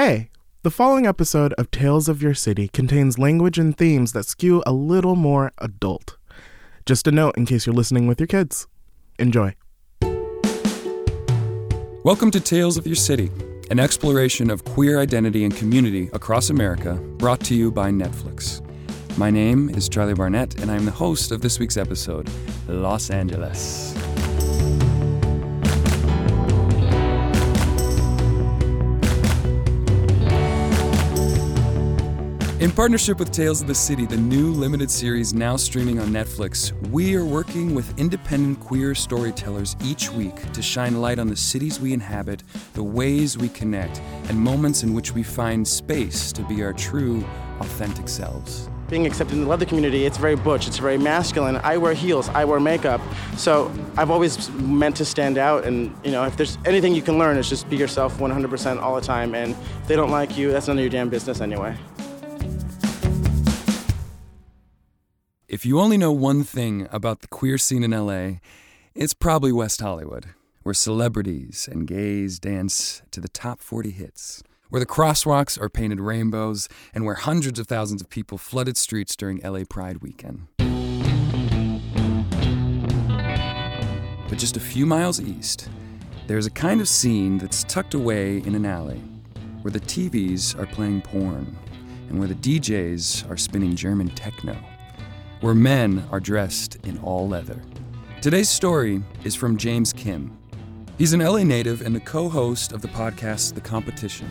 Hey, the following episode of Tales of Your City contains language and themes that skew a little more adult. Just a note in case you're listening with your kids. Enjoy. Welcome to Tales of Your City, an exploration of queer identity and community across America, brought to you by Netflix. My name is Charlie Barnett, and I'm the host of this week's episode, Los Angeles. In partnership with Tales of the City, the new limited series now streaming on Netflix, we are working with independent queer storytellers each week to shine light on the cities we inhabit, the ways we connect, and moments in which we find space to be our true, authentic selves. Being accepted in the leather community, it's very butch, it's very masculine. I wear heels, I wear makeup. So I've always meant to stand out. And, you know, if there's anything you can learn, it's just be yourself 100% all the time. And if they don't like you, that's none of your damn business anyway. If you only know one thing about the queer scene in LA, it's probably West Hollywood, where celebrities and gays dance to the top 40 hits, where the crosswalks are painted rainbows, and where hundreds of thousands of people flooded streets during LA Pride weekend. But just a few miles east, there's a kind of scene that's tucked away in an alley, where the TVs are playing porn, and where the DJs are spinning German techno where men are dressed in all leather. Today's story is from James Kim. He's an LA native and the co host of the podcast The Competition.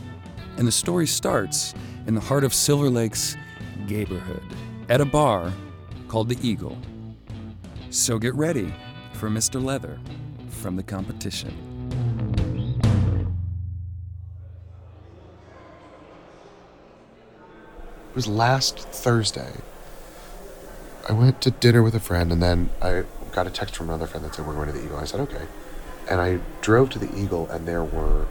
And the story starts in the heart of Silver Lake's neighborhood at a bar called The Eagle. So get ready for Mr. Leather from The Competition. It was last Thursday. I went to dinner with a friend, and then I got a text from another friend that said we're going to the Eagle. I said okay, and I drove to the Eagle, and there were,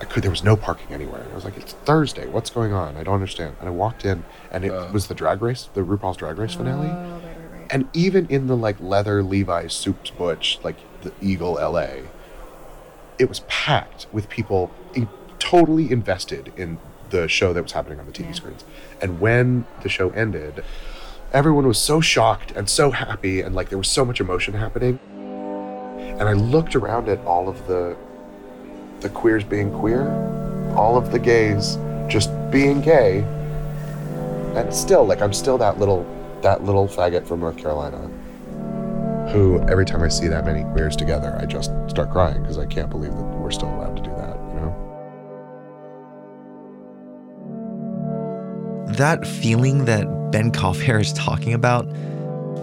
I could there was no parking anywhere. I was like, it's Thursday. What's going on? I don't understand. And I walked in, and it Uh. was the Drag Race, the RuPaul's Drag Race finale. Oh, right, right, right. And even in the like leather Levi's Soups Butch, like the Eagle LA, it was packed with people in, totally invested in the show that was happening on the TV Yeah. screens. And when the show ended, everyone was so shocked and so happy and like there was so much emotion happening. And I looked around at all of the the queers being queer, all of the gays just being gay. And still like I'm still that little that little faggot from North Carolina who every time I see that many queers together, I just start crying because I can't believe that we're still allowed to do that feeling that Ben Kaufhair is talking about,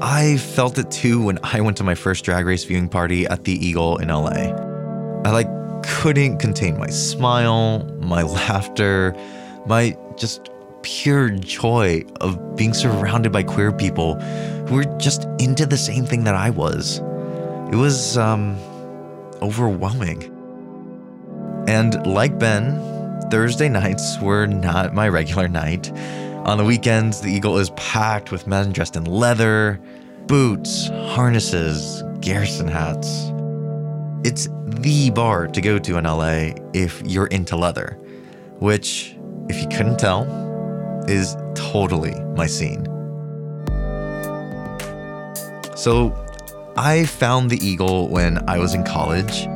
I felt it too when I went to my first drag race viewing party at the Eagle in LA. I like couldn't contain my smile, my laughter, my just pure joy of being surrounded by queer people who were just into the same thing that I was. It was um overwhelming. And like Ben, Thursday nights were not my regular night. On the weekends, the Eagle is packed with men dressed in leather, boots, harnesses, Garrison hats. It's the bar to go to in LA if you're into leather, which, if you couldn't tell, is totally my scene. So, I found the Eagle when I was in college.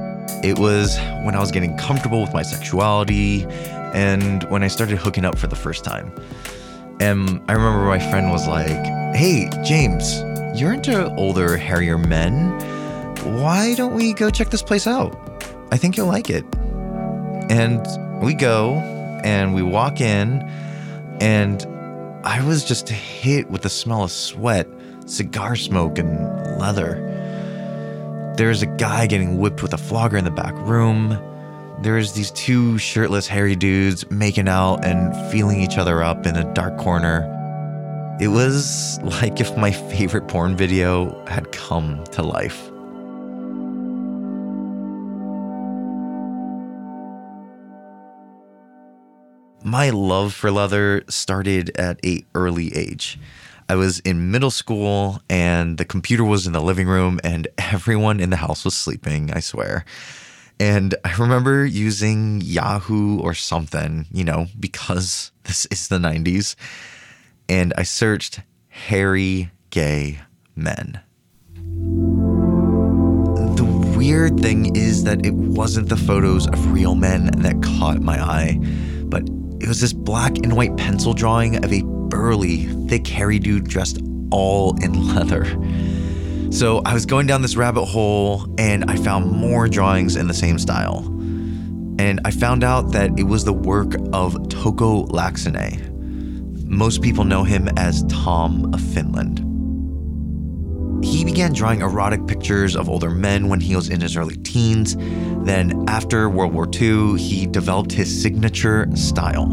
It was when I was getting comfortable with my sexuality and when I started hooking up for the first time. And I remember my friend was like, Hey, James, you're into older, hairier men. Why don't we go check this place out? I think you'll like it. And we go and we walk in, and I was just hit with the smell of sweat, cigar smoke, and leather. There's a guy getting whipped with a flogger in the back room. There's these two shirtless, hairy dudes making out and feeling each other up in a dark corner. It was like if my favorite porn video had come to life. My love for leather started at a early age. I was in middle school and the computer was in the living room and everyone in the house was sleeping, I swear. And I remember using Yahoo or something, you know, because this is the 90s. And I searched hairy gay men. The weird thing is that it wasn't the photos of real men that caught my eye, but it was this black and white pencil drawing of a burly, thick, hairy dude dressed all in leather. So I was going down this rabbit hole and I found more drawings in the same style. And I found out that it was the work of Touko Laaksonen. Most people know him as Tom of Finland. He began drawing erotic pictures of older men when he was in his early teens. Then, after World War II, he developed his signature style,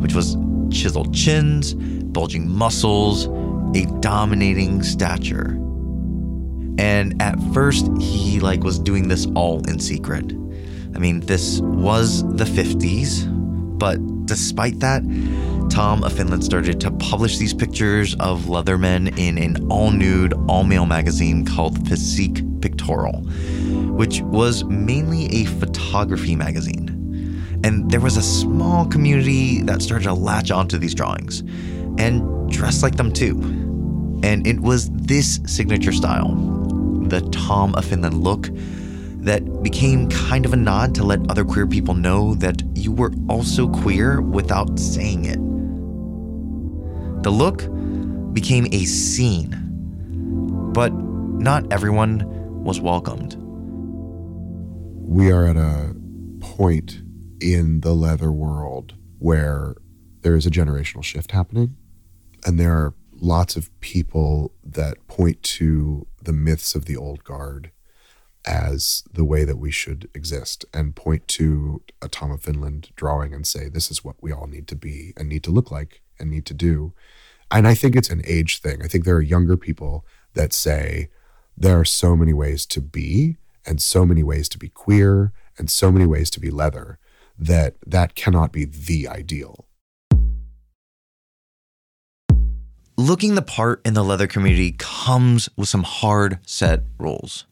which was chiseled chins, bulging muscles, a dominating stature. And at first, he like was doing this all in secret. I mean, this was the 50s, but despite that, Tom of Finland started to publish these pictures of Leathermen in an all nude, all male magazine called Physique Pictorial, which was mainly a photography magazine. And there was a small community that started to latch onto these drawings and dress like them too. And it was this signature style, the Tom of Finland look, that became kind of a nod to let other queer people know that you were also queer without saying it. The look became a scene, but not everyone was welcomed. We are at a point in the leather world where there is a generational shift happening, and there are lots of people that point to the myths of the old guard as the way that we should exist and point to a Tom of Finland drawing and say, this is what we all need to be and need to look like and need to do. And I think it's an age thing. I think there are younger people that say there are so many ways to be and so many ways to be queer and so many ways to be leather that that cannot be the ideal. Looking the part in the leather community comes with some hard set rules.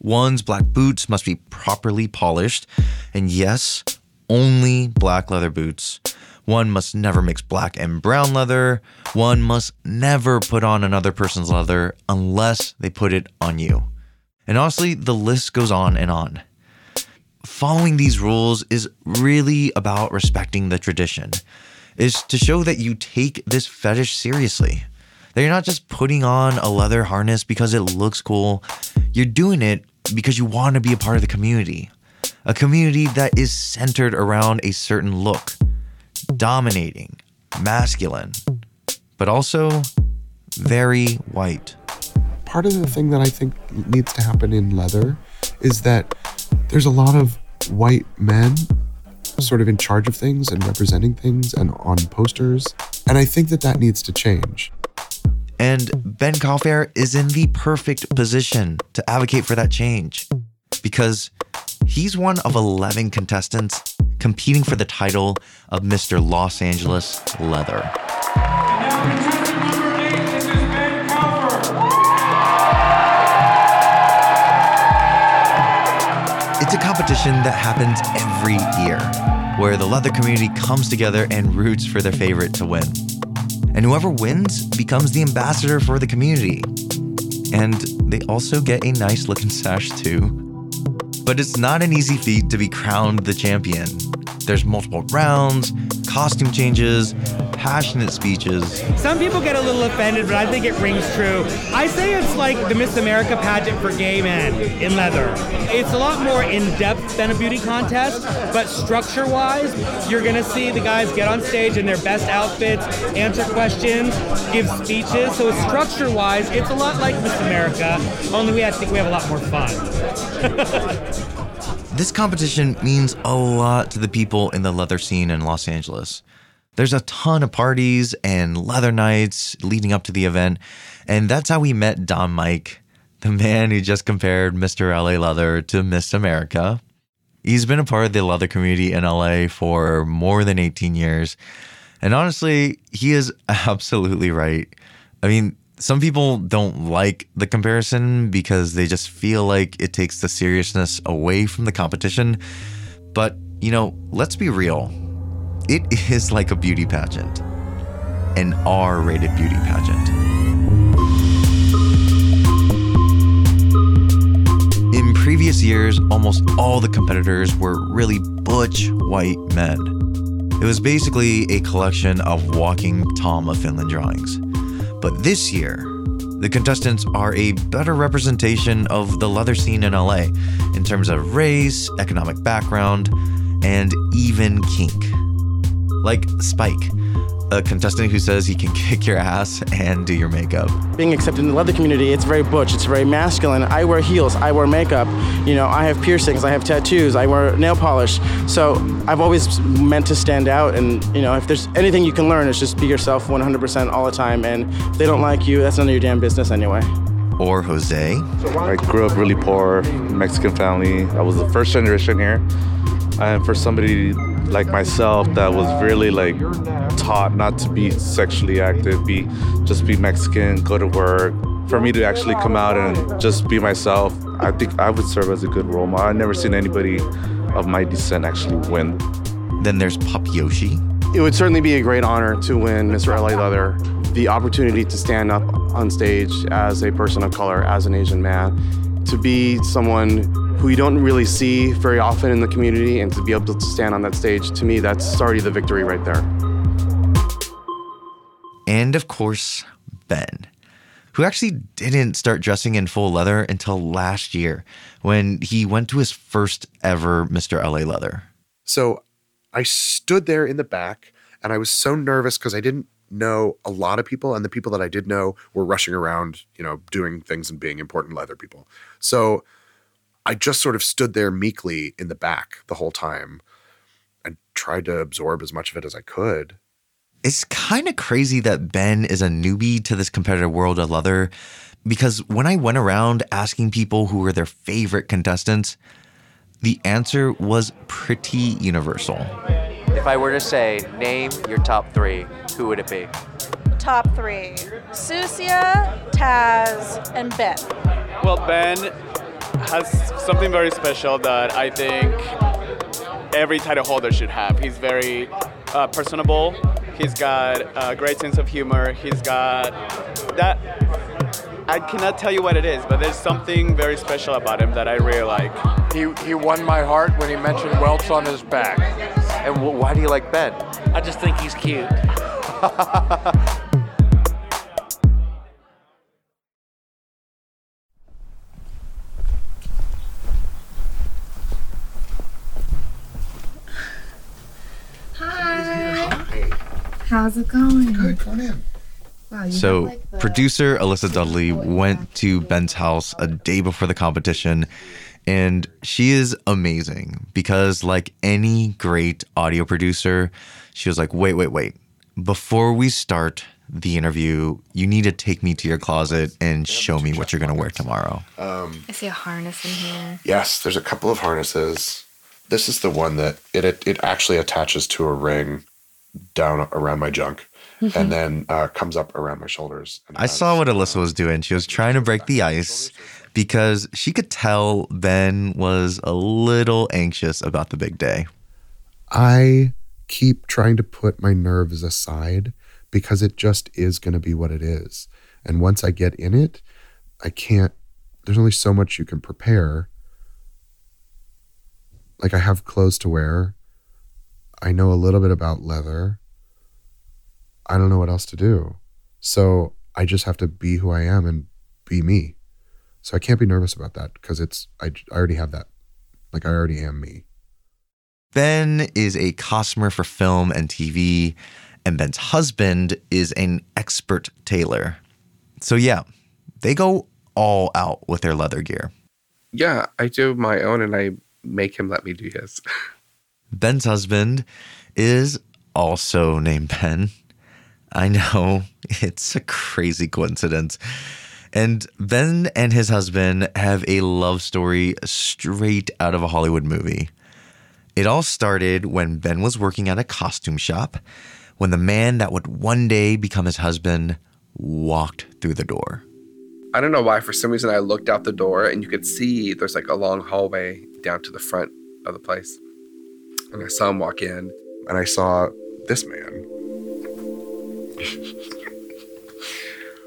One's black boots must be properly polished, and yes, only black leather boots. One must never mix black and brown leather. One must never put on another person's leather unless they put it on you. And honestly, the list goes on and on. Following these rules is really about respecting the tradition, is to show that you take this fetish seriously. That you're not just putting on a leather harness because it looks cool, you're doing it because you want to be a part of the community. A community that is centered around a certain look, dominating, masculine, but also very white. Part of the thing that I think needs to happen in leather is that there's a lot of white men sort of in charge of things and representing things and on posters. And I think that that needs to change. And Ben Calfair is in the perfect position to advocate for that change because he's one of 11 contestants competing for the title of Mr. Los Angeles Leather. It's a competition that happens every year where the leather community comes together and roots for their favorite to win. And whoever wins becomes the ambassador for the community. And they also get a nice looking sash too. But it's not an easy feat to be crowned the champion. There's multiple rounds, costume changes, passionate speeches. Some people get a little offended, but I think it rings true. I say it's like the Miss America pageant for gay men in leather. It's a lot more in depth than a beauty contest, but structure wise, you're gonna see the guys get on stage in their best outfits, answer questions, give speeches. So structure wise, it's a lot like Miss America, only we I think we have a lot more fun. This competition means a lot to the people in the leather scene in Los Angeles. There's a ton of parties and leather nights leading up to the event, and that's how we met Don Mike, the man who just compared Mr. LA Leather to Miss America. He's been a part of the leather community in LA for more than 18 years, and honestly, he is absolutely right. I mean, Some people don't like the comparison because they just feel like it takes the seriousness away from the competition. But, you know, let's be real. It is like a beauty pageant, an R rated beauty pageant. In previous years, almost all the competitors were really butch white men. It was basically a collection of walking Tom of Finland drawings. But this year, the contestants are a better representation of the leather scene in LA in terms of race, economic background, and even kink. Like Spike, a contestant who says he can kick your ass and do your makeup. Being accepted in the leather community, it's very butch, it's very masculine. I wear heels, I wear makeup, you know, I have piercings, I have tattoos, I wear nail polish. So I've always meant to stand out and, you know, if there's anything you can learn, it's just be yourself 100% all the time. And if they don't like you, that's none of your damn business anyway. Or Jose, I grew up really poor, Mexican family. I was the first generation here. And for somebody like myself that was really like taught not to be sexually active, be just be Mexican, go to work. For me to actually come out and just be myself, I think I would serve as a good role model. I've never seen anybody of my descent actually win. then there's Pop Yoshi, It would certainly be a great honor to win Mr. LA Leather. The opportunity to stand up on stage as a person of color, as an Asian man, to be someone who you don't really see very often in the community, and to be able to stand on that stage, to me, that's already the victory right there. and of course, Ben, who actually didn't start dressing in full leather until last year when he went to his first ever Mr. LA Leather. So I stood there in the back and I was so nervous because I didn't know a lot of people and the people that I did know were rushing around, you know, doing things and being important leather people. So I just sort of stood there meekly in the back the whole time and tried to absorb as much of it as I could. It's kind of crazy that Ben is a newbie to this competitive world of leather because when I went around asking people who were their favorite contestants, the answer was pretty universal. If I were to say, name your top three, who would it be? top three Susia, Taz, and Ben. Well, Ben has something very special that I think every title holder should have. He's very uh, personable. He's got a great sense of humor. He's got that. I cannot tell you what it is, but there's something very special about him that I really like. He, he won my heart when he mentioned welts on his back. And wh- why do you like Ben? I just think he's cute. How's it going? Good, come on in. Wow, So, like, the- producer Alyssa Dudley went to Ben's house a day before the competition, and she is amazing because, like any great audio producer, she was like, wait, wait, wait. Before we start the interview, you need to take me to your closet and show me what you're going to wear tomorrow. Um, I see a harness in here. yes, there's a couple of harnesses. This is the one that it it, it actually attaches to a ring down around my junk and then uh, comes up around my shoulders. And I saw what Alyssa was doing. She was trying to break the ice because she could tell Ben was a little anxious about the big day. I keep trying to put my nerves aside because it just is going to be what it is. And once I get in it, I can't, there's only so much you can prepare. Like I have clothes to wear. I know a little bit about leather. I don't know what else to do. So I just have to be who I am and be me. So I can't be nervous about that because it's, I, I already have that. Like I already am me. Ben is a costumer for film and TV, and Ben's husband is an expert tailor. So, yeah, they go all out with their leather gear. Yeah, I do my own and I make him let me do his. Ben's husband is also named Ben. I know, it's a crazy coincidence. And Ben and his husband have a love story straight out of a Hollywood movie. It all started when Ben was working at a costume shop, when the man that would one day become his husband walked through the door. I don't know why. For some reason, I looked out the door and you could see there's like a long hallway down to the front of the place. And I saw him walk in. And I saw this man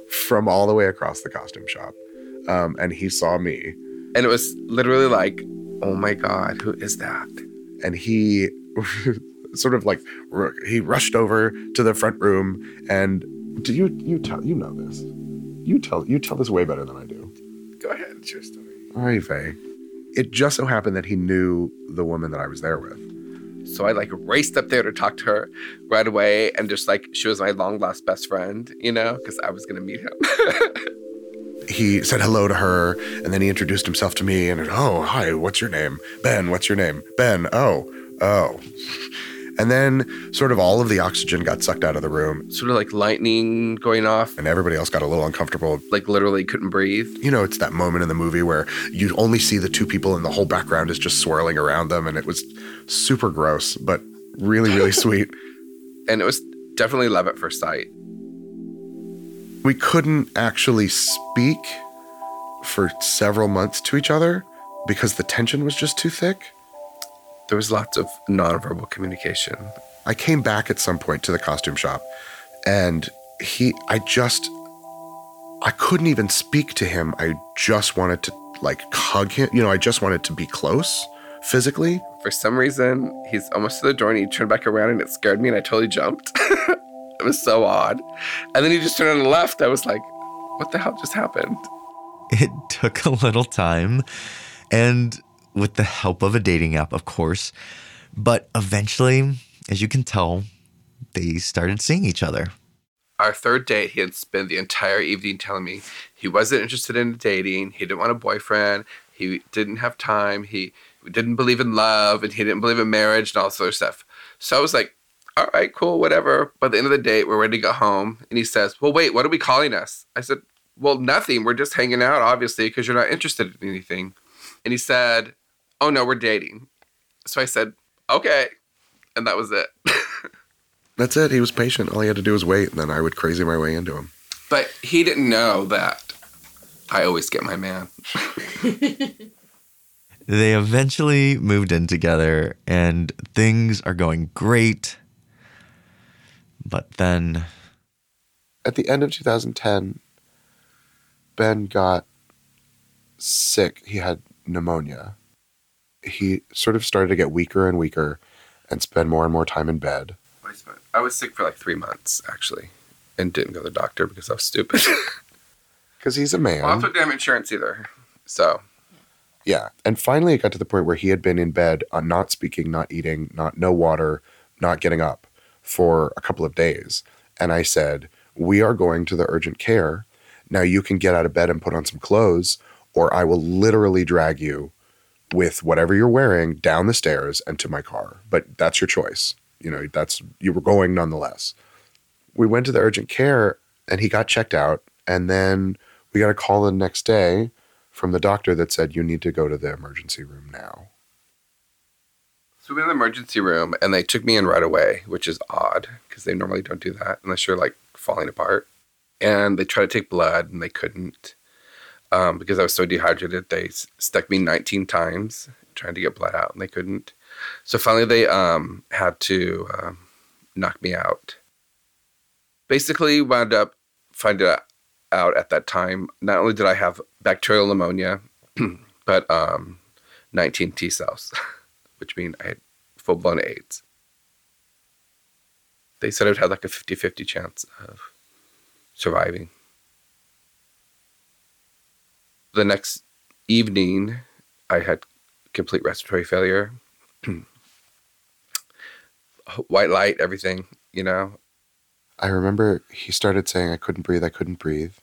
from all the way across the costume shop. Um, and he saw me. And it was literally like, oh my God, who is that? And he sort of like he rushed over to the front room and do you you tell you know this you tell you tell this way better than i do Go ahead, it's your story. Oy vey. it just so happened that he knew the woman that i was there with So I like raced up there to talk to her right away and just like she was my long lost best friend, you know, because I was gonna meet him. he said hello to her and then he introduced himself to me and oh hi what's your name? Ben what's your name? Ben oh oh and then sort of all of the oxygen got sucked out of the room. Sort of like lightning going off. And everybody else got a little uncomfortable. Like literally couldn't breathe. You know it's that moment in the movie where you only see the two people and the whole background is just swirling around them and it was super gross but really really sweet. And it was definitely love at first sight. we couldn't actually speak for several months to each other because the tension was just too thick. There was lots of nonverbal communication. I came back at some point to the costume shop and he, I just, I couldn't even speak to him. I just wanted to like hug him. You know, I just wanted to be close physically. For some reason, he's almost to the door and he turned back around and it scared me and I totally jumped. it was so odd. And then he just turned on the left. I was like, what the hell just happened? It took a little time and with the help of a dating app, of course. But eventually, as you can tell, they started seeing each other. Our third date, he had spent the entire evening telling me he wasn't interested in dating. He didn't want a boyfriend. He didn't have time. He didn't believe in love and he didn't believe in marriage and all this other stuff. So I was like, all right, cool, whatever. By the end of the date, we're ready to go home. And he says, well, wait, what are we calling us? I said, well, nothing. We're just hanging out, obviously, because you're not interested in anything. And he said, oh, no, we're dating. So I said, okay. And that was it. That's it. He was patient. All he had to do was wait, and then I would crazy my way into him. but he didn't know that I always get my man. They eventually moved in together and things are going great. But then At the end of 2010, Ben got sick. He had pneumonia. He sort of started to get weaker and weaker and spend more and more time in bed. I was sick for like three months, actually, and didn't go to the doctor because I was stupid. Because he's a man. well, I don't have insurance either. So Yeah. And finally, it got to the point where he had been in bed, not speaking, not eating, not no water, not getting up for a couple of days. And I said, "We are going to the urgent care. Now you can get out of bed and put on some clothes, or I will literally drag you with whatever you're wearing down the stairs and to my car. But that's your choice. You know, that's you were going nonetheless." We went to the urgent care, and he got checked out, and then we got a call the next day from the doctor that said you need to go to the emergency room now. So we went in the emergency room and they took me in right away, which is odd because they normally don't do that unless you're like falling apart. And they tried to take blood and they couldn't um, because I was so dehydrated. They s- stuck me 19 times trying to get blood out and they couldn't. So finally they um, had to um, knock me out. Basically, wound up finding out out at that time. Not only did I have bacterial pneumonia, but um, 19 T cells, which mean I had full blown AIDS. They said I would have like a 50 50 chance of surviving. The next evening, I had complete respiratory failure, white light, everything, you know. I remember he started saying I couldn't breathe, I couldn't breathe.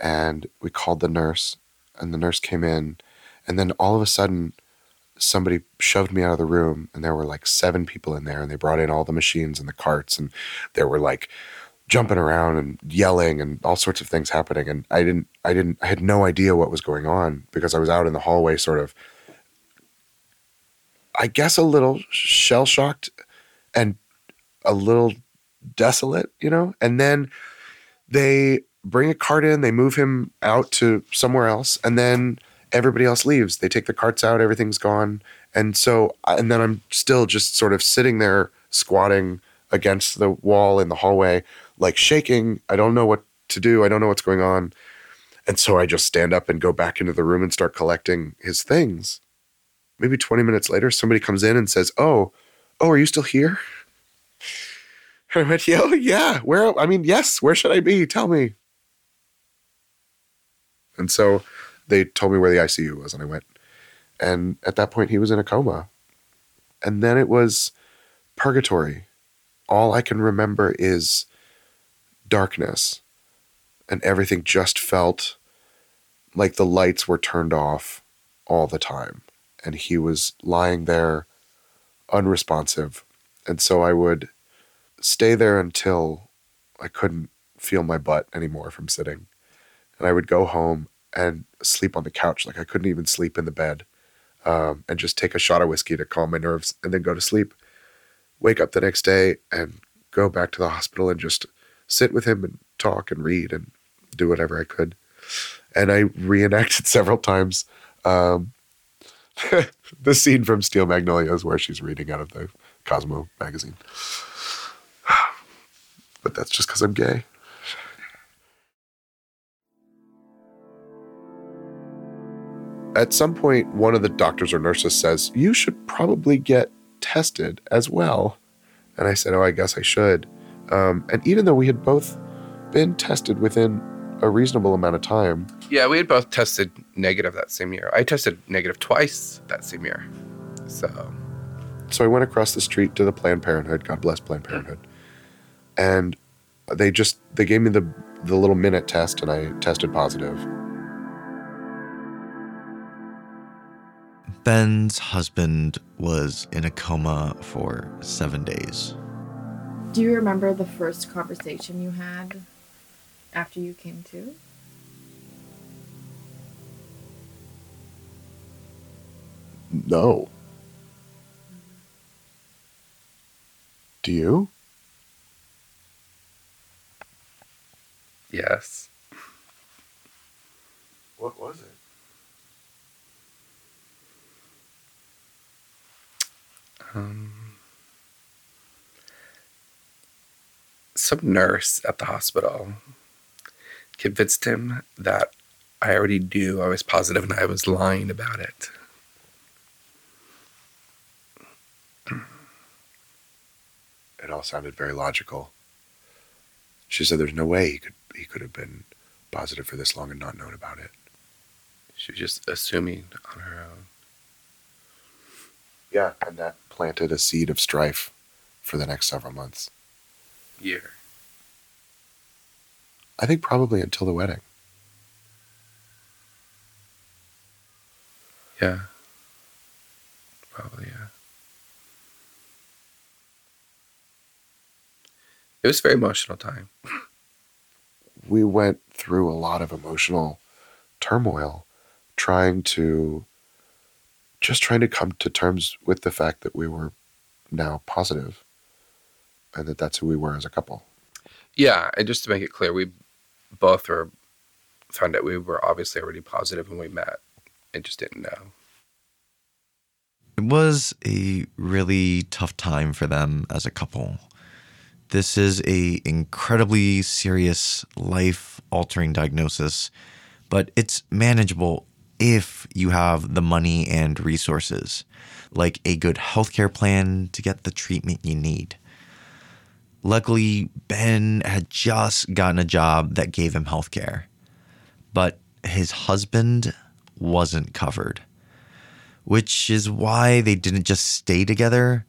And we called the nurse, and the nurse came in. And then all of a sudden, somebody shoved me out of the room, and there were like seven people in there, and they brought in all the machines and the carts, and there were like jumping around and yelling and all sorts of things happening. And I didn't, I didn't, I had no idea what was going on because I was out in the hallway, sort of, I guess, a little shell shocked and a little desolate, you know? And then they bring a cart in, they move him out to somewhere else, and then everybody else leaves. They take the carts out, everything's gone. And so, and then I'm still just sort of sitting there squatting against the wall in the hallway, like shaking. I don't know what to do. I don't know what's going on. And so I just stand up and go back into the room and start collecting his things. Maybe 20 minutes later, somebody comes in and says, Oh, oh, are you still here? And I went, Yo, oh, yeah, where? I mean, yes, where should I be? Tell me. And so they told me where the ICU was, and I went. And at that point, he was in a coma. And then it was purgatory. All I can remember is darkness, and everything just felt like the lights were turned off all the time. And he was lying there unresponsive. And so I would stay there until I couldn't feel my butt anymore from sitting. And I would go home and sleep on the couch. Like I couldn't even sleep in the bed. Um, and just take a shot of whiskey to calm my nerves and then go to sleep. Wake up the next day and go back to the hospital and just sit with him and talk and read and do whatever I could. And I reenacted several times um, the scene from Steel Magnolias where she's reading out of the Cosmo magazine. But that's just because I'm gay. At some point, one of the doctors or nurses says, You should probably get tested as well. And I said, Oh, I guess I should. Um, and even though we had both been tested within a reasonable amount of time, Yeah, we had both tested negative that same year. I tested negative twice that same year. So, So I went across the street to the Planned Parenthood. God bless Planned Parenthood. And they just they gave me the the little minute test, and I tested positive. Ben's husband was in a coma for seven days. Do you remember the first conversation you had after you came to? No. Do you? yes. What was it? Um, some nurse at the hospital convinced him that I already knew I was positive and I was lying about it. It all sounded very logical. She said there's no way he could he could have been positive for this long and not known about it. She was just assuming on her own. Yeah, and that planted a seed of strife for the next several months. Year. I think probably until the wedding. Yeah. Probably, yeah. It was a very emotional time. we went through a lot of emotional turmoil trying to just trying to come to terms with the fact that we were now positive and that that's who we were as a couple. Yeah, and just to make it clear, we both were found out we were obviously already positive when we met and just didn't know. It was a really tough time for them as a couple. This is a incredibly serious life-altering diagnosis, but it's manageable if you have the money and resources, like a good healthcare plan to get the treatment you need. Luckily, Ben had just gotten a job that gave him healthcare, but his husband wasn't covered, which is why they didn't just stay together.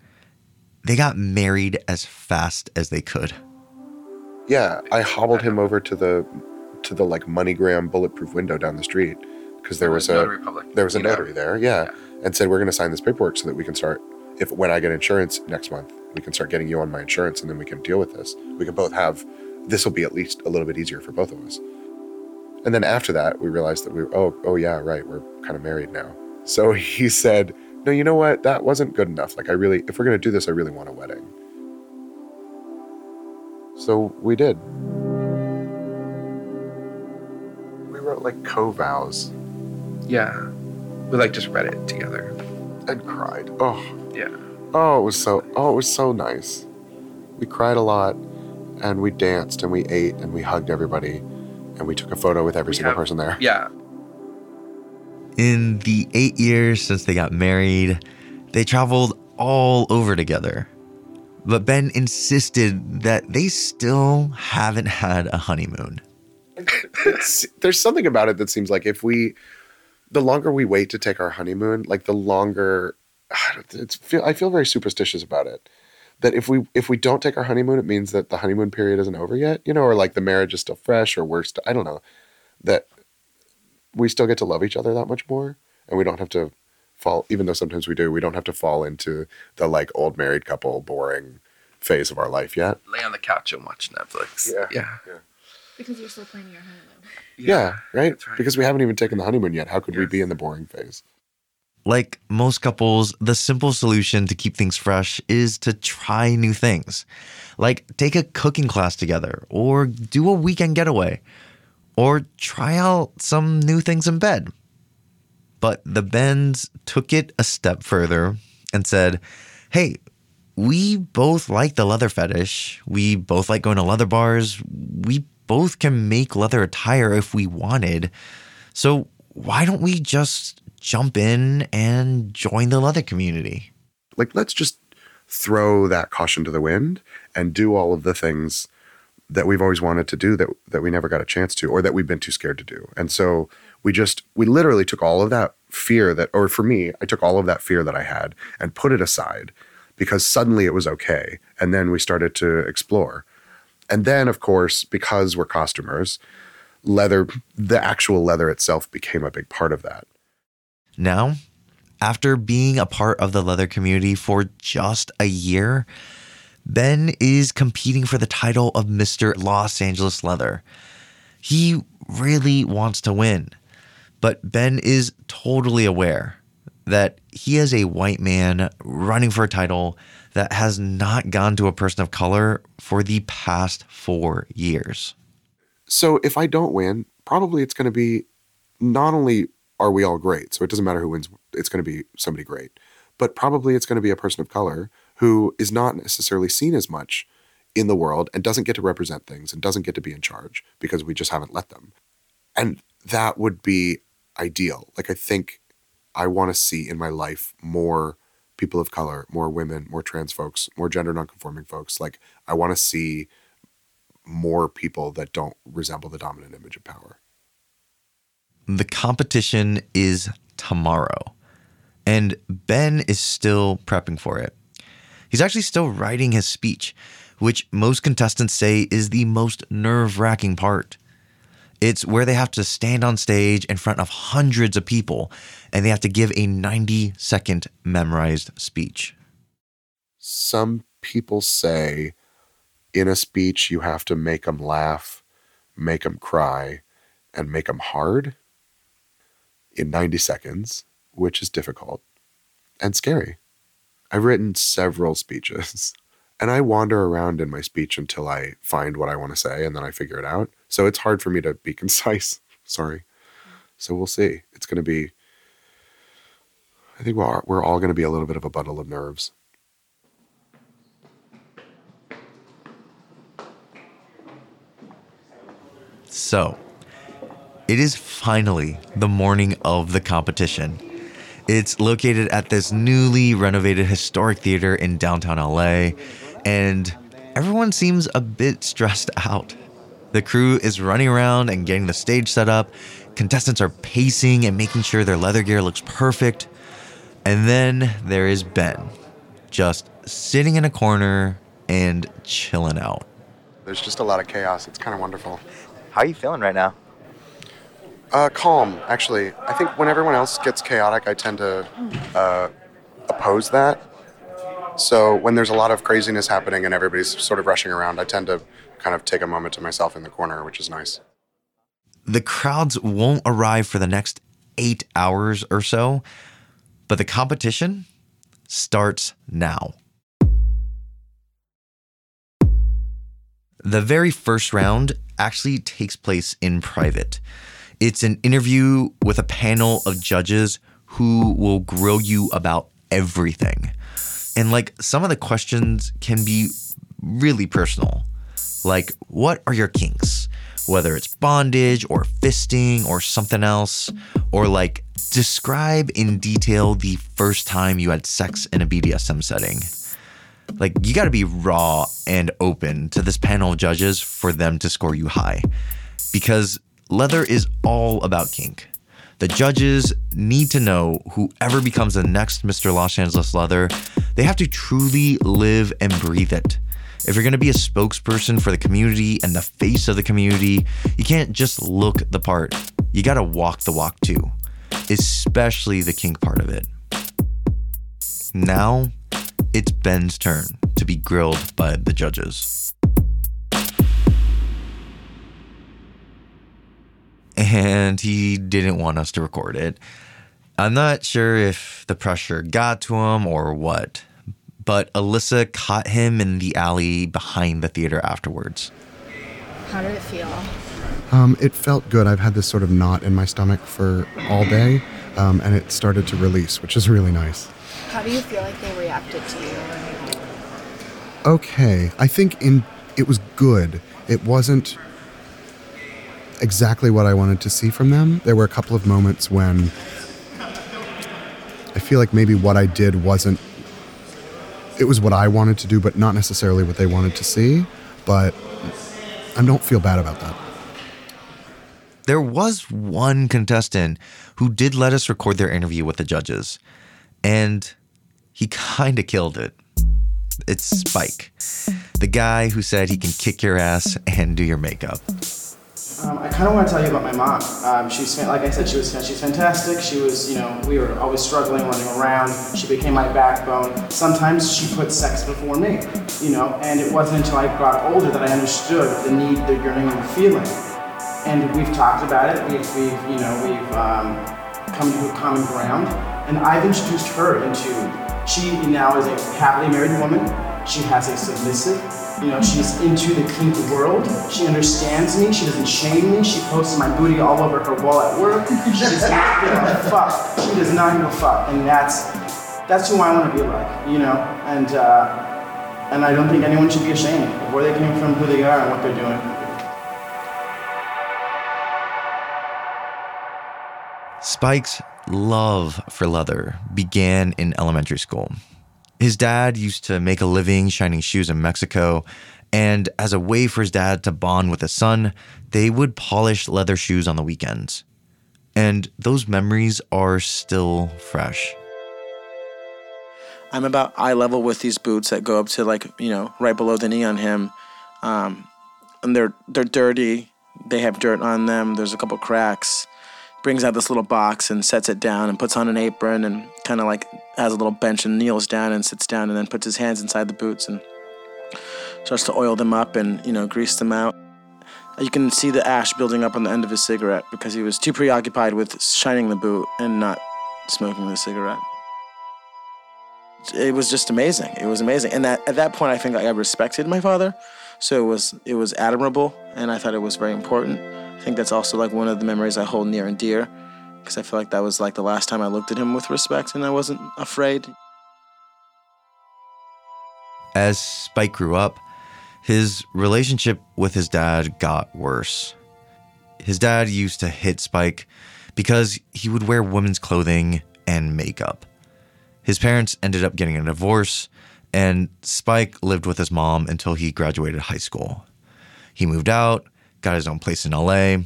They got married as fast as they could. Yeah, I hobbled him over to the to the like MoneyGram bulletproof window down the street because there was a there was a notary there, yeah, and said we're going to sign this paperwork so that we can start if when I get insurance next month, we can start getting you on my insurance and then we can deal with this. We can both have this will be at least a little bit easier for both of us. And then after that, we realized that we were oh oh yeah, right, we're kind of married now. So he said, "No, you know what? That wasn't good enough. Like I really if we're going to do this, I really want a wedding." So we did. We wrote like co vows Yeah. We like just read it together. and cried. Oh, Yeah. oh, it was so. Oh, it was so nice. We cried a lot, and we danced and we ate and we hugged everybody, and we took a photo with every single have- person there. Yeah. In the eight years since they got married, they traveled all over together. But Ben insisted that they still haven't had a honeymoon. There's something about it that seems like if we, the longer we wait to take our honeymoon, like the longer, it's feel I feel very superstitious about it. That if we if we don't take our honeymoon, it means that the honeymoon period isn't over yet, you know, or like the marriage is still fresh, or we're still I don't know, that we still get to love each other that much more, and we don't have to fall. Even though sometimes we do, we don't have to fall into the like old married couple boring phase of our life yet. Lay on the couch and watch Netflix. Yeah. Yeah. Because you're still planning your honeymoon. Yeah, right? Because we haven't even taken the honeymoon yet. How could we be in the boring phase? Like most couples, the simple solution to keep things fresh is to try new things. Like take a cooking class together, or do a weekend getaway, or try out some new things in bed. But the Bens took it a step further and said, Hey, we both like the leather fetish. We both like going to leather bars. We both can make leather attire if we wanted. So why don't we just jump in and join the leather community? Like, let's just throw that caution to the wind and do all of the things that we've always wanted to do that that we never got a chance to or that we've been too scared to do. And so we just we literally took all of that fear that or for me, I took all of that fear that I had and put it aside because suddenly it was okay and then we started to explore. And then of course, because we're costumers, leather the actual leather itself became a big part of that. Now, after being a part of the leather community for just a year, Ben is competing for the title of Mr. Los Angeles Leather. He really wants to win, but Ben is totally aware that he is a white man running for a title that has not gone to a person of color for the past four years. So if I don't win, probably it's going to be not only are we all great, so it doesn't matter who wins, it's going to be somebody great, but probably it's going to be a person of color who is not necessarily seen as much in the world and doesn't get to represent things and doesn't get to be in charge because we just haven't let them. And that would be ideal. Like I think I want to see in my life more people of color, more women, more trans folks, more gender nonconforming folks. Like I want to see more people that don't resemble the dominant image of power. The competition is tomorrow, and Ben is still prepping for it. He's actually still writing his speech, which most contestants say is the most nerve wracking part. It's where they have to stand on stage in front of hundreds of people and they have to give a 90 second memorized speech. Some people say in a speech you have to make them laugh, make them cry, and make them hard in 90 seconds, which is difficult and scary. I've written several speeches and I wander around in my speech until I find what I want to say and then I figure it out. So it's hard for me to be concise. Sorry. So we'll see. It's going to be, I think we're, all going to be a little bit of a bundle of nerves. So, it is finally the morning of the competition. It's located at this newly renovated historic theater in downtown LA, and everyone seems a bit stressed out. The crew is running around and getting the stage set up. Contestants are pacing and making sure their leather gear looks perfect. And then there is Ben, just sitting in a corner and chilling out. There's just a lot of chaos. It's kind of wonderful. How are you feeling right now? Uh, calm, actually. I think when everyone else gets chaotic, I tend to uh, oppose that. So when there's a lot of craziness happening and everybody's sort of rushing around, I tend to kind of take a moment to myself in the corner, which is nice. The crowds won't arrive for the next eight hours or so, but the competition starts now. The very first round actually takes place in private. It's an interview with a panel of judges who will grill you about everything. And like some of the questions can be really personal. Like, what are your kinks? Whether it's bondage or fisting or something else, or like describe in detail the first time you had sex in a BDSM setting. Like, you gotta be raw and open to this panel of judges for them to score you high. Because leather is all about kink. The judges need to know whoever becomes the next Mr. Los Angeles Leather, they have to truly live and breathe it. If you're gonna be a spokesperson for the community and the face of the community, you can't just look the part. You gotta walk the walk too, especially the kink part of it. Now, it's Ben's turn to be grilled by the judges. And he didn't want us to record it. I'm not sure if the pressure got to him or what, but Alyssa caught him in the alley behind the theater afterwards. How did it feel? Um, it felt good. I've had this sort of knot in my stomach for all day, um, and it started to release, which is really nice. How do you feel like they reacted to you? Okay, I think in it was good. It wasn't exactly what I wanted to see from them. There were a couple of moments when I feel like maybe what I did wasn't it was what I wanted to do, but not necessarily what they wanted to see. But I don't feel bad about that. There was one contestant who did let us record their interview with the judges, and he kind of killed it. It's Spike, the guy who said he can kick your ass and do your makeup. Um, I kind of want to tell you about my mom. Um, like I said, she was she's fantastic. She was, you know, we were always struggling, running around. She became my backbone. Sometimes she put sex before me, you know, and it wasn't until I got older that I understood the need, the yearning, and the feeling. And we've talked about it. We've, we've you know, we've um, come to a common ground. And I've introduced her into. She now is a happily married woman. She has a submissive you know, she's into the kink world. She understands me. She doesn't shame me. She posts my booty all over her wall at work. She does not give a fuck. She does not give a fuck, and that's that's who I want to be like, you know. And uh, and I don't think anyone should be ashamed of where they came from, who they are, and what they're doing. Spike's love for leather began in elementary school. His dad used to make a living shining shoes in Mexico, and as a way for his dad to bond with his son, they would polish leather shoes on the weekends. And those memories are still fresh. I'm about eye level with these boots that go up to like you know right below the knee on him, um, and they're they're dirty. They have dirt on them. There's a couple cracks. Brings out this little box and sets it down and puts on an apron and kind of like has a little bench and kneels down and sits down and then puts his hands inside the boots and starts to oil them up and you know grease them out. You can see the ash building up on the end of his cigarette because he was too preoccupied with shining the boot and not smoking the cigarette it was just amazing. It was amazing, and that, at that point, I think I respected my father, so it was it was admirable, and I thought it was very important. I think that's also like one of the memories I hold near and dear, because I feel like that was like the last time I looked at him with respect, and I wasn't afraid. As Spike grew up, his relationship with his dad got worse. His dad used to hit Spike because he would wear women's clothing and makeup. His parents ended up getting a divorce, and Spike lived with his mom until he graduated high school. He moved out, got his own place in LA,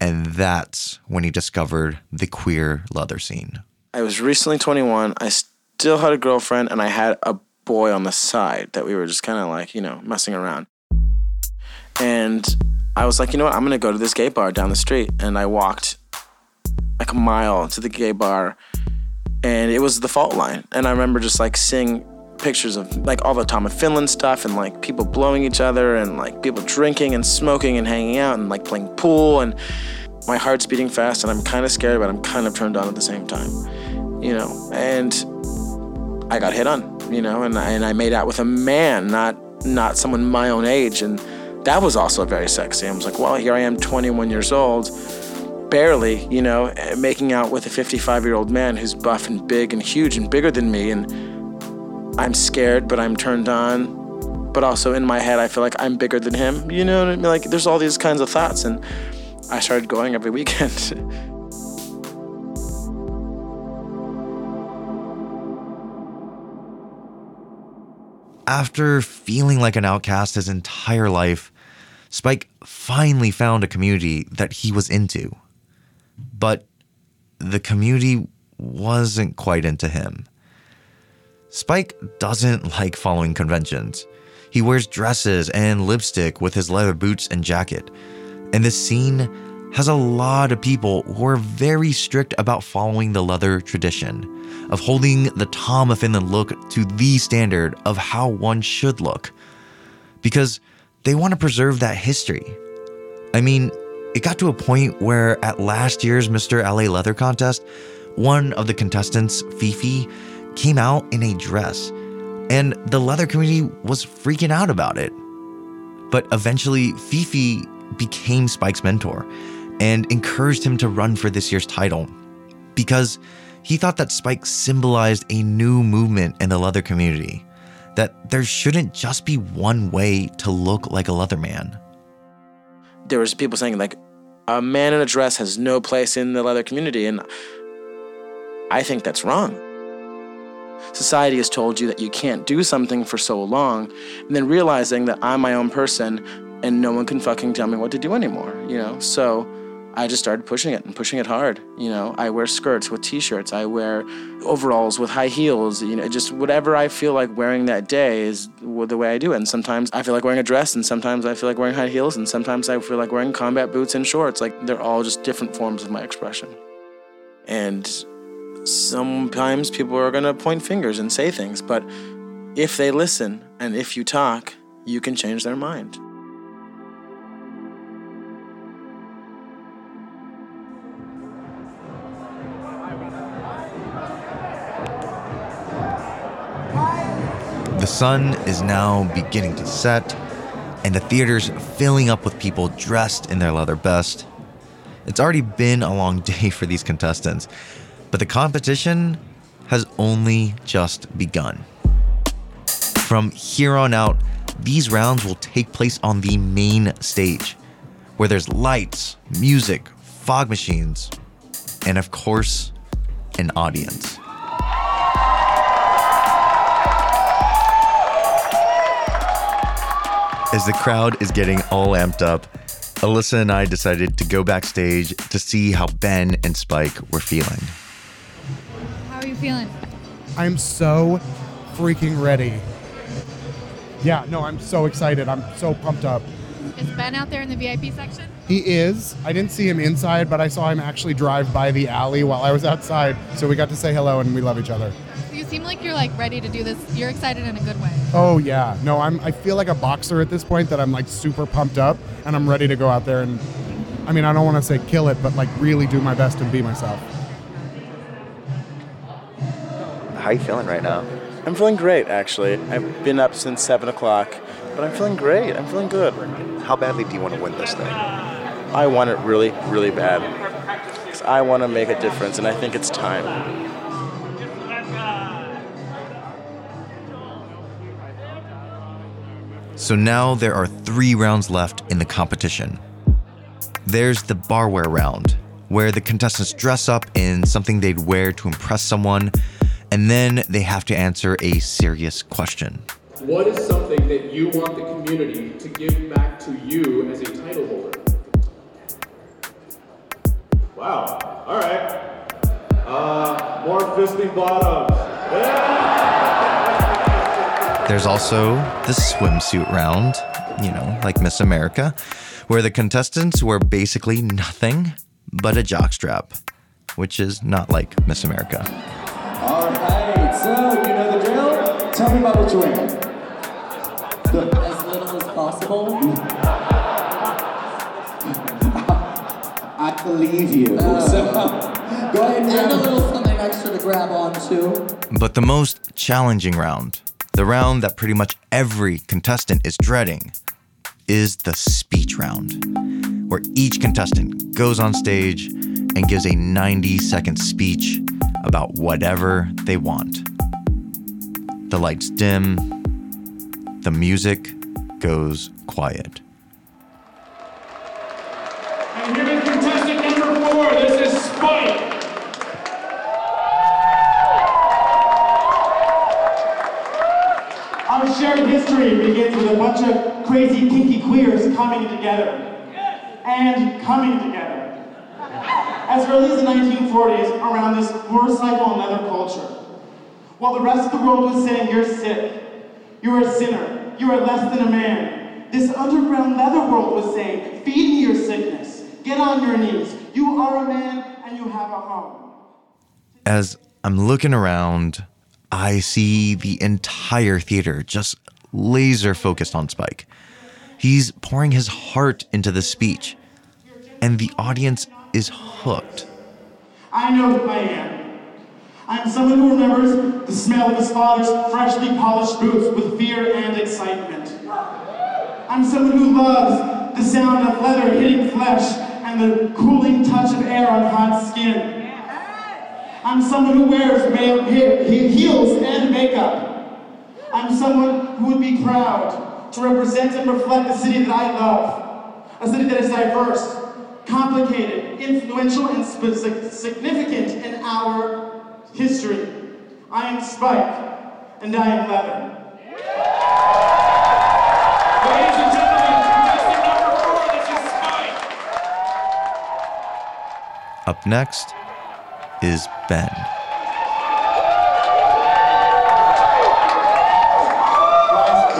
and that's when he discovered the queer leather scene. I was recently 21. I still had a girlfriend, and I had a boy on the side that we were just kind of like, you know, messing around. And I was like, you know what? I'm going to go to this gay bar down the street. And I walked like a mile to the gay bar and it was the Faultline. And I remember just like seeing pictures of like all the Tom of Finland stuff and like people blowing each other and like people drinking and smoking and hanging out and like playing pool and my heart's beating fast and I'm kind of scared but I'm kind of turned on at the same time, you know. And I got hit on, you know, and I, and I made out with a man, not not someone my own age, and that was also very sexy. I was like, well, here I am, 21 years old, barely, you know, making out with a 55 year old man who's buff and big and huge and bigger than me. And I'm scared, but I'm turned on. But also in my head, I feel like I'm bigger than him. You know what I mean? Like there's all these kinds of thoughts. And I started going every weekend. After feeling like an outcast his entire life, Spike finally found a community that he was into. But the community wasn't quite into him. Spike doesn't like following conventions. He wears dresses and lipstick with his leather boots and jacket. And this scene has a lot of people who are very strict about following the leather tradition, of holding the Tom of Finland look to the standard of how one should look. Because they want to preserve that history. I mean, it got to a point where at last year's Mr. LA Leather Contest, one of the contestants, Fifi, came out in a dress, and the leather community was freaking out about it. But eventually, Fifi became Spike's mentor and encouraged him to run for this year's title because he thought that Spike symbolized a new movement in the leather community that there shouldn't just be one way to look like a leather man. There was people saying like a man in a dress has no place in the leather community and I think that's wrong. Society has told you that you can't do something for so long and then realizing that I'm my own person and no one can fucking tell me what to do anymore, you know? So I just started pushing it and pushing it hard. You know, I wear skirts with t-shirts. I wear overalls with high heels. You know, just whatever I feel like wearing that day is the way I do it. And sometimes I feel like wearing a dress, and sometimes I feel like wearing high heels, and sometimes I feel like wearing combat boots and shorts. Like they're all just different forms of my expression. And sometimes people are gonna point fingers and say things, but if they listen and if you talk, you can change their mind. The sun is now beginning to set, and the theater's filling up with people dressed in their leather best. It's already been a long day for these contestants, but the competition has only just begun. From here on out, these rounds will take place on the main stage, where there's lights, music, fog machines, and of course, an audience. As the crowd is getting all amped up, Alyssa and I decided to go backstage to see how Ben and Spike were feeling. How are you feeling? I'm so freaking ready. Yeah, no, I'm so excited. I'm so pumped up. Is Ben out there in the VIP section? He is. I didn't see him inside, but I saw him actually drive by the alley while I was outside. So we got to say hello and we love each other. You seem like you're like ready to do this. You're excited in a good way. Oh yeah. No, I'm I feel like a boxer at this point that I'm like super pumped up and I'm ready to go out there and I mean, I don't want to say kill it, but like really do my best and be myself. How are you feeling right now? I'm feeling great, actually. I've been up since 7 o'clock, but I'm feeling great. I'm feeling good. How badly do you want to win this thing? I want it really, really bad. Because I want to make a difference, and I think it's time. So now there are three rounds left in the competition. There's the bar wear round, where the contestants dress up in something they'd wear to impress someone, and then they have to answer a serious question. What is something that you want the community to give back to you as a title holder? Wow. All right. Uh, more fisting bottoms. There's also the swimsuit round, you know, like Miss America, where the contestants wear basically nothing but a jockstrap, which is not like Miss America. All right, so you know the drill. Tell me about what you're wearing. As little as possible. I believe you. Uh, so go ahead and, And a little something extra to grab onto. But the most challenging round, the round that pretty much every contestant is dreading, is the speech round, where each contestant goes on stage and gives a 90 second speech about whatever they want. The lights dim, the music goes quiet. Our shared history begins with a bunch of crazy kinky queers coming together. And coming together. As early as the 1940s, around this motorcycle and leather culture. While the rest of the world was saying, you're sick, you're a sinner, you are less than a man, this underground leather world was saying, feed me your sickness, get on your knees, you are a man and you have a home. As I'm looking around, I see the entire theater just laser focused on Spike. He's pouring his heart into the speech, and the audience is hooked. I know who I am. I'm someone who remembers the smell of his father's freshly polished boots with fear and excitement. I'm someone who loves the sound of leather hitting flesh and the cooling touch of air on hot skin. I'm someone who wears male he- he- heels and makeup. I'm someone who would be proud to represent and reflect the city that I love. A city that is diverse, complicated, influential, and spe- significant in our history. I am Spike, and I am Leather. Ladies and gentlemen, contestant number four. This is Spike. Up next is Ben.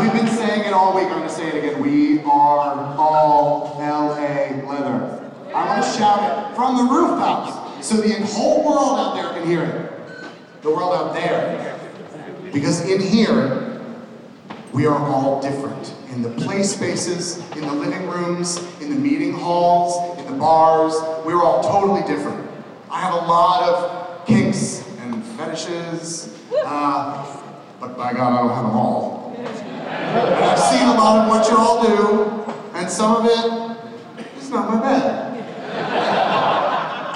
We've been saying it all week. I'm going to say it again. We are all LA leather. I'm to shout it from the rooftops so the whole world out there can hear it. The world out there. Because in here, we are all different. In the play spaces, in the living rooms, in the meeting halls, in the bars, we're all totally different. I have a lot of kinks and fetishes, uh, but by God, I don't have them all. And I've seen a lot of what you all do, and some of it is not my bed.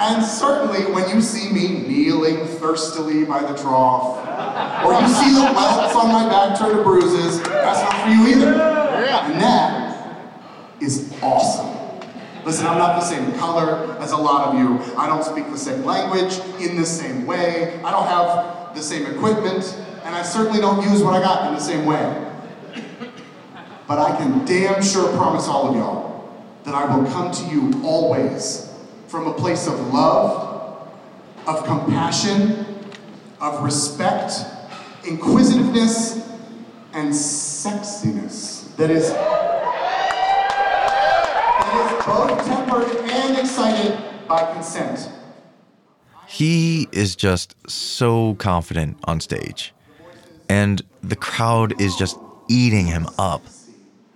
And certainly when you see me kneeling thirstily by the trough, or you see the welts on my back turn to bruises, that's not for you either. And that is awesome. Listen, I'm not the same color as a lot of you. I don't speak the same language in the same way. I don't have the same equipment, and I certainly don't use what I got in the same way. But I can damn sure promise all of y'all that I will come to you always from a place of love, of compassion, of respect, inquisitiveness, and sexiness that is both tempered and excited by consent. He is just so confident on stage, and the crowd is just eating him up.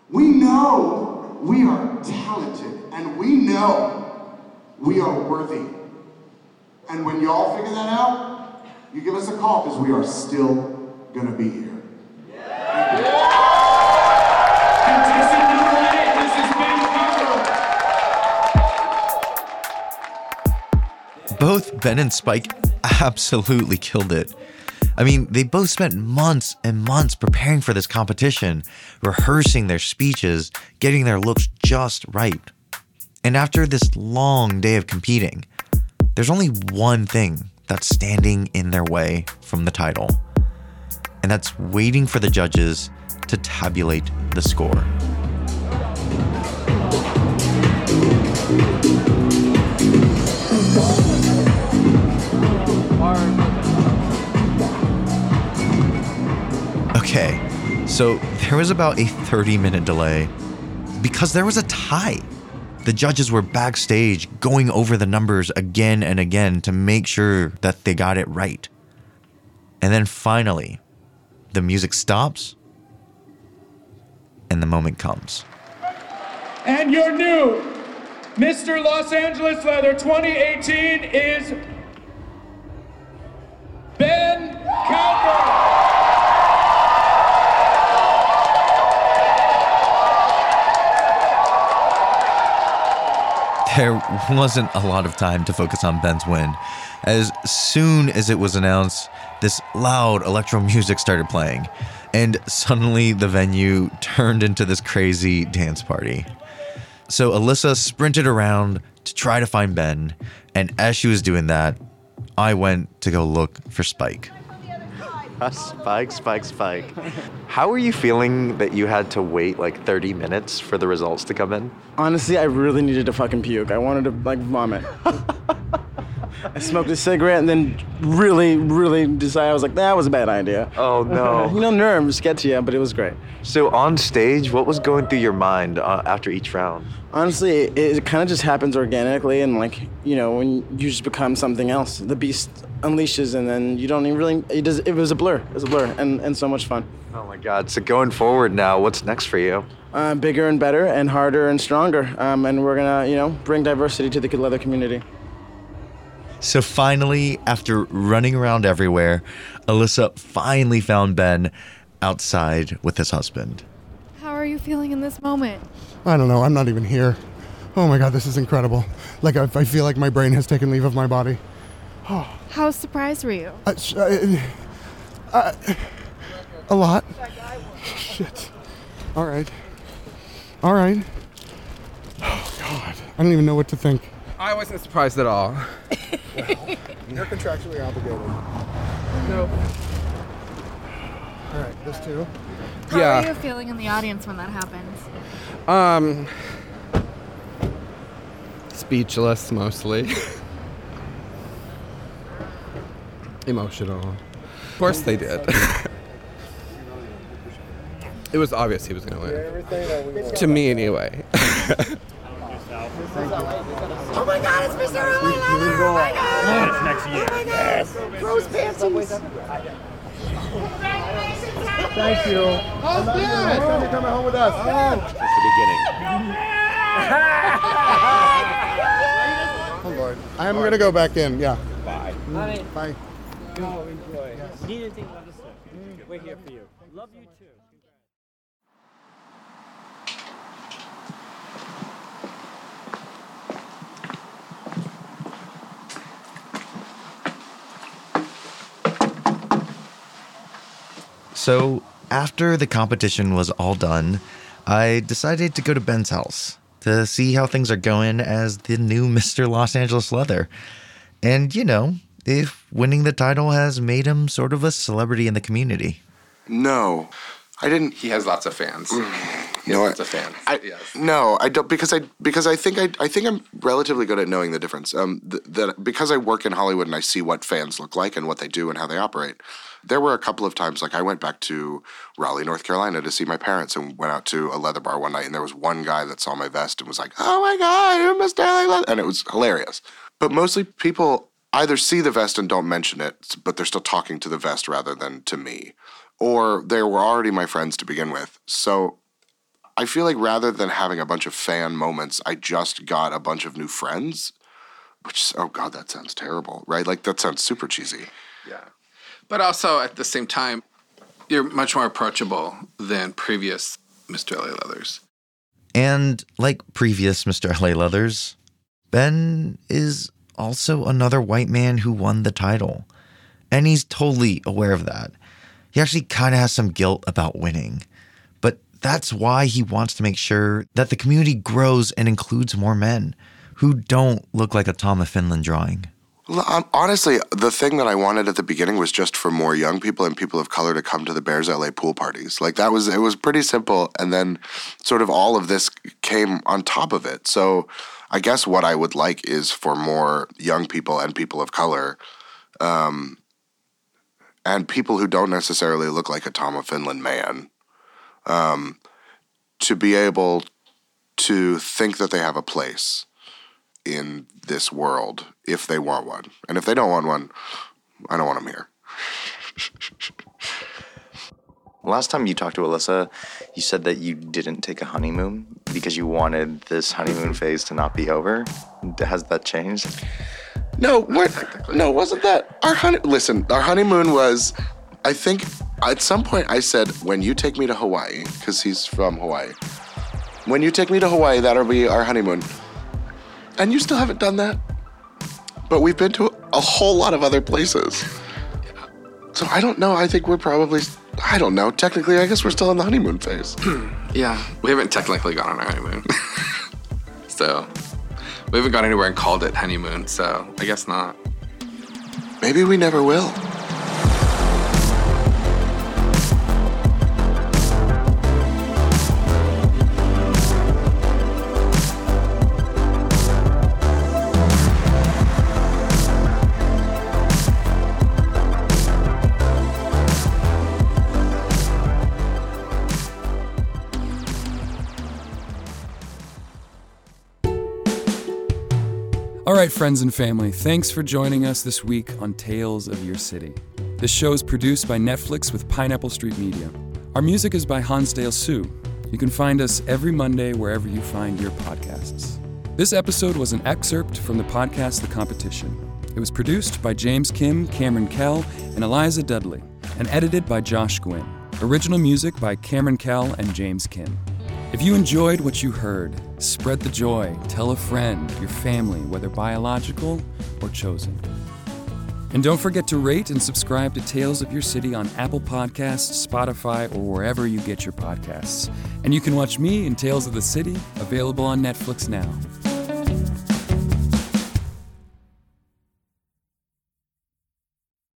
We know we are talented and we know we are worthy. And when y'all figure that out, you give us a call because we are still gonna be here. Both Ben and Spike absolutely killed it. I mean, they both spent months and months preparing for this competition, rehearsing their speeches, getting their looks just right. And after this long day of competing, there's only one thing that's standing in their way from the title, and that's waiting for the judges to tabulate the score. Okay, so there was about a 30 minute delay because there was a tie. The judges were backstage going over the numbers again and again to make sure that they got it right. And then finally, the music stops and the moment comes. And your new Mr. Los Angeles Leather 2018 is Ben Cowper. There wasn't a lot of time to focus on Ben's win. As soon as it was announced, this loud electro music started playing, and suddenly the venue turned into this crazy dance party. So Alyssa sprinted around to try to find Ben, and as she was doing that, I went to go look for Spike. Spike, Spike, Spike. How are you feeling that you had to wait like 30 minutes for the results to come in? Honestly, I really needed to fucking puke. I wanted to like vomit. I smoked a cigarette and then really, really decided I was like, that was a bad idea. Oh no. you know, nerves get to you, but it was great. So on stage, what was going through your mind uh, after each round? Honestly, it, it kind of just happens organically, and like you know, when you just become something else, the beast unleashes, and then you don't even really. It does. It was a blur. It was a blur, and and so much fun. Oh my God. So going forward now, what's next for you? Uh, bigger and better, and harder and stronger, um, and we're gonna you know bring diversity to the kid leather community. So finally, after running around everywhere, Alyssa finally found Ben outside with his husband. How are you feeling in this moment? I don't know. I'm not even here. Oh my God, this is incredible. Like, I, I feel like my brain has taken leave of my body. How surprised were you? I, sh- I, I, a lot. Shit. All right. All right. Oh God. I don't even know what to think. I wasn't surprised at all. well, You're contractually obligated. No. All right, this too. How Yeah. are you feeling in the audience when that happens? Um, speechless mostly. Emotional. Of course they did. it was obvious he was going to win. To me, anyway. Oh my god, it's Mr. LA Leather! Oh my god! It's next year. Oh my god! Rose panties! Thank you. How's that? Next time you're coming home with us. Oh Lord. I am gonna go back in. Yeah. Bye. Mm, Bye. Enjoy. Need anything, let us know. We're here for you. Love you too. So, after the competition was all done, I decided to go to Ben's house to see how things are going as the new Mr. Los Angeles Leather. And, you know, if winning the title has made him sort of a celebrity in the community. No, I didn't. He has lots of fans. He has No, I- lots of fans. I, No, I don't because I because I think I I think I'm relatively good at knowing the difference. Um, th- that because I work in Hollywood and I see what fans look like and what they do and how they operate. There were a couple of times like I went back to Raleigh, North Carolina to see my parents and went out to a leather bar one night and there was one guy that saw my vest and was like, "Oh my god, you're Mr. LA Leather," and it was hilarious. But mostly people either see the vest and don't mention it, but they're still talking to the vest rather than to me, or they were already my friends to begin with. So I feel like rather than having a bunch of fan moments, I just got a bunch of new friends. Which oh god, that sounds terrible, right? Like that sounds super cheesy. Yeah. But also at the same time, you're much more approachable than previous Mr. LA Leathers. And like previous Mr. LA Leathers, Ben is also another white man who won the title. And he's totally aware of that. He actually kind of has some guilt about winning. But that's why he wants to make sure that the community grows and includes more men who don't look like a Tom of Finland drawing. Um, honestly, the thing that I wanted at the beginning was just for more young people and people of color to come to the Bears LA pool parties. Like that was it was pretty simple, and then sort of all of this came on top of it. So I guess what I would like is for more young people and people of color, um, and people who don't necessarily look like a Tom of Finland man, um, to be able to think that they have a place in this world if they want one. And if they don't want one, I don't want them here. Last time you talked to Alyssa, you said that you didn't take a honeymoon because you wanted this honeymoon phase to not be over. Has that changed? No, what? No, wasn't that our honey? Listen, our honeymoon was. I think at some point I said, "When you take me to Hawaii," because he's from Hawaii. When you take me to Hawaii, that'll be our honeymoon. And you still haven't done that? But we've been to a whole lot of other places. So I don't know. I think we're probably, I don't know. Technically, I guess we're still in the honeymoon phase. Hmm. Yeah, we haven't technically gone on our honeymoon. so, we haven't gone anywhere and called it honeymoon, so I guess not. Maybe we never will. All right, friends and family, thanks for joining us this week on Tales of Your City. This show is produced by Netflix with Pineapple Street Media. Our music is by Hansdale Hsu. You can find us every Monday wherever you find your podcasts. This episode was an excerpt from the podcast The Competition. It was produced by James Kim, Cameron Kell, and Eliza Dudley, and edited by Josh Gwynn. Original music by Cameron Kell and James Kim. If you enjoyed what you heard, spread the joy, tell a friend, your family, whether biological or chosen. And don't forget to rate and subscribe to Tales of Your City on Apple Podcasts, Spotify, or wherever you get your podcasts. And you can watch me in Tales of the City, available on Netflix now.